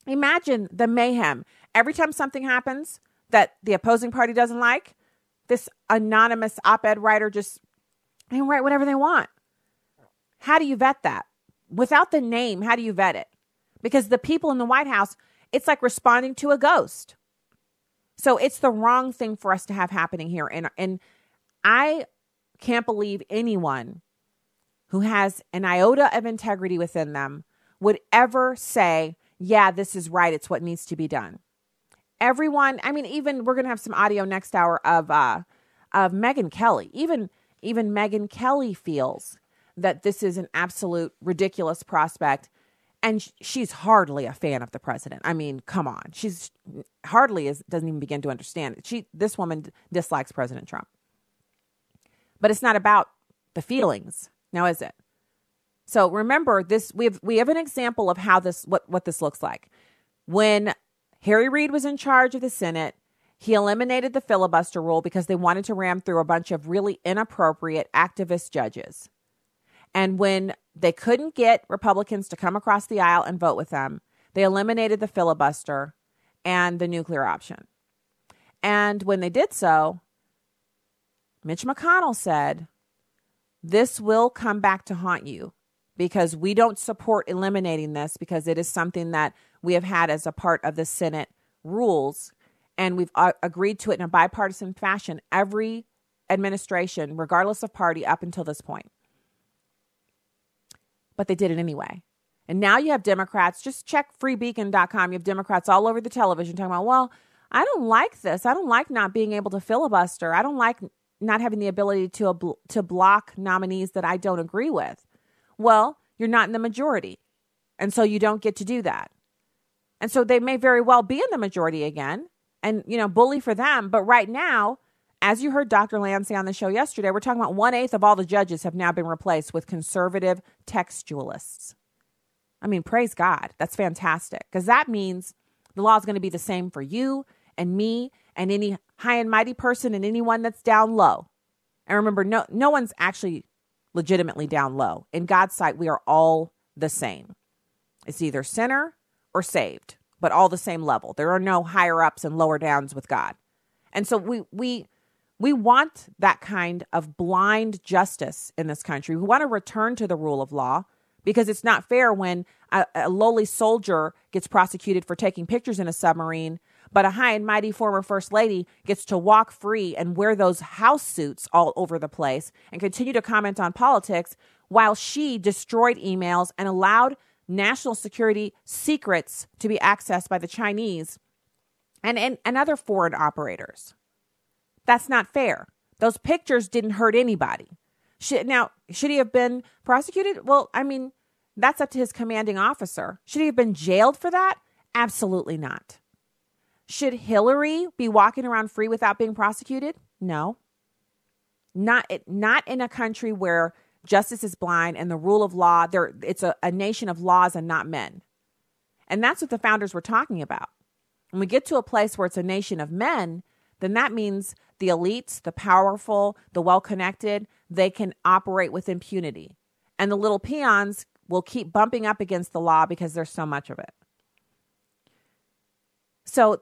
Imagine the mayhem. Every time something happens that the opposing party doesn't like, this anonymous op ed writer just they can write whatever they want. How do you vet that? Without the name, how do you vet it? Because the people in the White House, it's like responding to a ghost. So it's the wrong thing for us to have happening here. And and I can't believe anyone who has an iota of integrity within them would ever say, yeah, this is right. It's what needs to be done. Everyone, I mean, even we're gonna have some audio next hour of uh of Megyn Kelly. Even even Megyn Kelly feels that this is an absolute ridiculous prospect and she's hardly a fan of the president. I mean, come on, she's hardly is doesn't even begin to understand. She this woman dislikes President Trump, but it's not about the feelings now, is it? So remember this. We have we have an example of how this what what this looks like. When Harry Reid was in charge of the Senate, he eliminated the filibuster rule because they wanted to ram through a bunch of really inappropriate activist judges. And when they couldn't get Republicans to come across the aisle and vote with them, they eliminated the filibuster and the nuclear option. And when they did so, Mitch McConnell said, This will come back to haunt you because we don't support eliminating this because it is something that we have had as a part of the Senate rules. And we've uh, agreed to it in a bipartisan fashion every administration, regardless of party, up until this point but they did it anyway. And now you have Democrats, just check freebeacon.com. You have Democrats all over the television talking about, well, I don't like this. I don't like not being able to filibuster. I don't like not having the ability to, to block nominees that I don't agree with. Well, you're not in the majority. And so you don't get to do that. And so they may very well be in the majority again and, you know, bully for them. But right now, as you heard Dr. Lancy on the show yesterday, we're talking about one eighth of all the judges have now been replaced with conservative textualists. I mean, praise God. That's fantastic because that means the law is going to be the same for you and me and any high and mighty person and anyone that's down low. And remember, no, no one's actually legitimately down low. In God's sight, we are all the same. It's either sinner or saved, but all the same level. There are no higher ups and lower downs with God. And so we we we want that kind of blind justice in this country. We want to return to the rule of law because it's not fair when a, a, lowly soldier gets prosecuted for taking pictures in a submarine, but a high and mighty former first lady gets to walk free and wear those house suits all over the place and continue to comment on politics while she destroyed emails and allowed national security secrets to be accessed by the Chinese and, and, and other foreign operators. That's not fair. Those pictures didn't hurt anybody. Should, now, should he have been prosecuted? Well, I mean, that's up to his commanding officer. Should he have been jailed for that? Absolutely not. Should Hillary be walking around free without being prosecuted? No. Not not in a country where justice is blind and the rule of law there it's a, a nation of laws and not men. And that's what the founders were talking about. When we get to a place where it's a nation of men, then that means the elites, the powerful, the well connected, they can operate with impunity. And the little peons will keep bumping up against the law because there's so much of it. So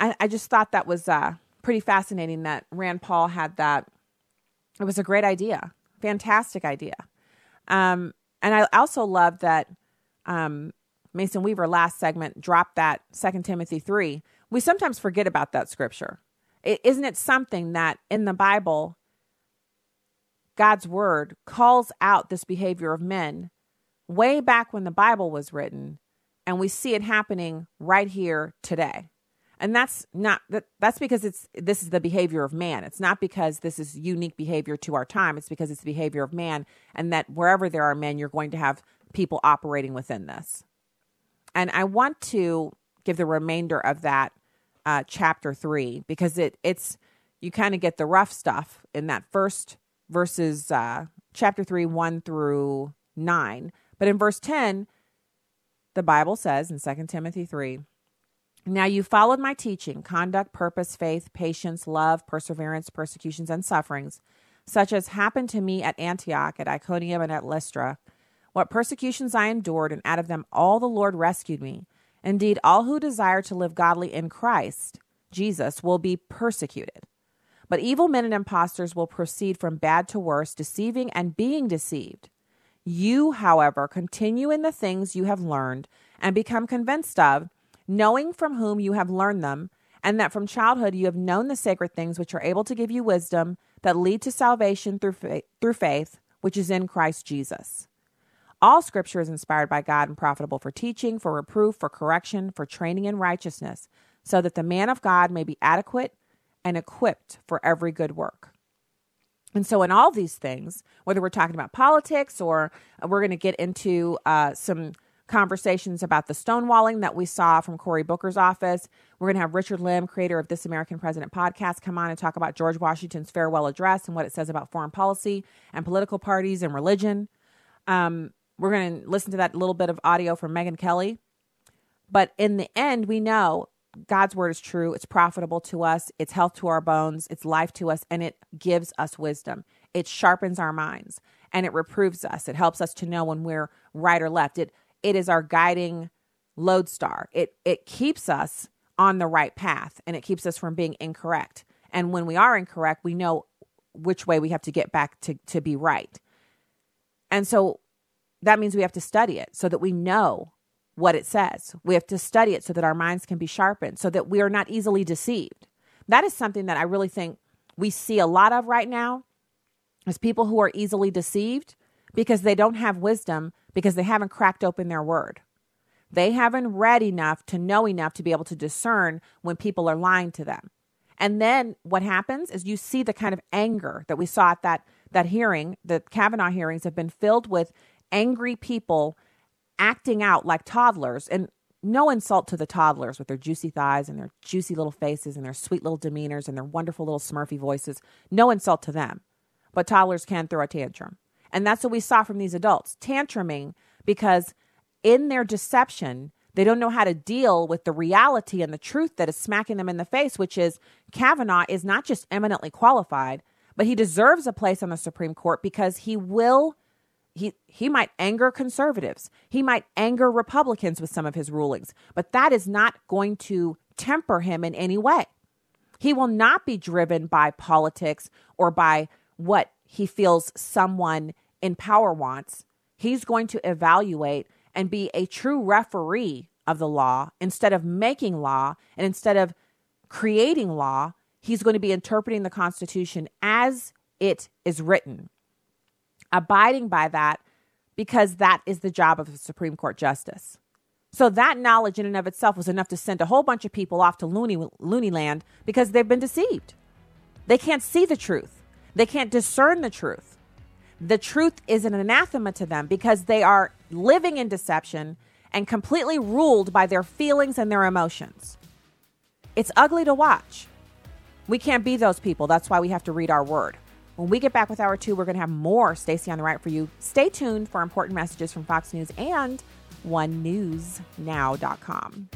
I, I just thought that was uh, pretty fascinating that Rand Paul had that. It was a great idea, fantastic idea. Um, and I also love that um, Mason Weaver last segment dropped that Second Timothy 3. We sometimes forget about that scripture isn't it something that in the Bible, God's word calls out this behavior of men way back when the Bible was written, and we see it happening right here today. And that's not that that's because it's this is the behavior of man. It's not because this is unique behavior to our time. It's because it's the behavior of man and that wherever there are men, you're going to have people operating within this. And I want to give the remainder of that uh, chapter three because it it's you kind of get the rough stuff in that first verses uh, chapter three one through nine, but in verse ten, the Bible says in Second Timothy three. Now you followed my teaching, conduct, purpose, faith, patience, love, perseverance, persecutions, and sufferings, such as happened to me at Antioch, at Iconium, and at Lystra. What persecutions I endured, and out of them all the Lord rescued me. Indeed, all who desire to live godly in Christ, Jesus, will be persecuted. But evil men and impostors will proceed from bad to worse, deceiving and being deceived. You, however, continue in the things you have learned and become convinced of knowing from whom you have learned them, and that from childhood you have known the sacred things which are able to give you wisdom that lead to salvation through faith, through faith which is in Christ Jesus. All scripture is inspired by God and profitable for teaching, for reproof, for correction, for training in righteousness, so that the man of God may be adequate and equipped for every good work. And so, in all these things, whether we're talking about politics or we're going to get into uh, some conversations about the stonewalling that we saw from Cory Booker's office. We're going to have Richard Lim, creator of This American President podcast, come on and talk about George Washington's farewell address and what it says about foreign policy and political parties and religion. Um, we're going to listen to that little bit of audio from Megyn Kelly. But in the end, we know God's word is true. It's profitable to us. It's health to our bones. It's life to us. And it gives us wisdom. It sharpens our minds and it reproves us. It helps us to know when we're right or left. It it is our guiding lodestar. It it keeps us on the right path and it keeps us from being incorrect. And when we are incorrect, we know which way we have to get back to to be right. And so that means we have to study it so that we know what it says. We have to study it so that our minds can be sharpened, so that we are not easily deceived. That is something that I really think we see a lot of right now is people who are easily deceived because they don't have wisdom because they haven't cracked open their word. They haven't read enough to know enough to be able to discern when people are lying to them. And then what happens is you see the kind of anger that we saw at that that hearing, the Kavanaugh hearings have been filled with angry people acting out like toddlers and no insult to the toddlers with their juicy thighs and their juicy little faces and their sweet little demeanors and their wonderful little smurfy voices. No insult to them. But toddlers can throw a tantrum. And that's what we saw from these adults tantruming because in their deception, they don't know how to deal with the reality and the truth that is smacking them in the face, which is Kavanaugh is not just eminently qualified, but he deserves a place on the Supreme Court because he will he he might anger conservatives. He might anger Republicans with some of his rulings, but that is not going to temper him in any way. He will not be driven by politics or by what he feels someone in power wants, he's going to evaluate and be a true referee of the law instead of making law and instead of creating law, he's going to be interpreting the Constitution as it is written, abiding by that because that is the job of a Supreme Court justice. So that knowledge in and of itself was enough to send a whole bunch of people off to loony, loony land because they've been deceived. They can't see the truth. They can't discern the truth the truth is an anathema to them because they are living in deception and completely ruled by their feelings and their emotions. It's ugly to watch. We can't be those people. That's why we have to read our word. When we get back with hour two, we're going to have more Stacy on the Right for you. Stay tuned for important messages from Fox News and OneNewsNow.com.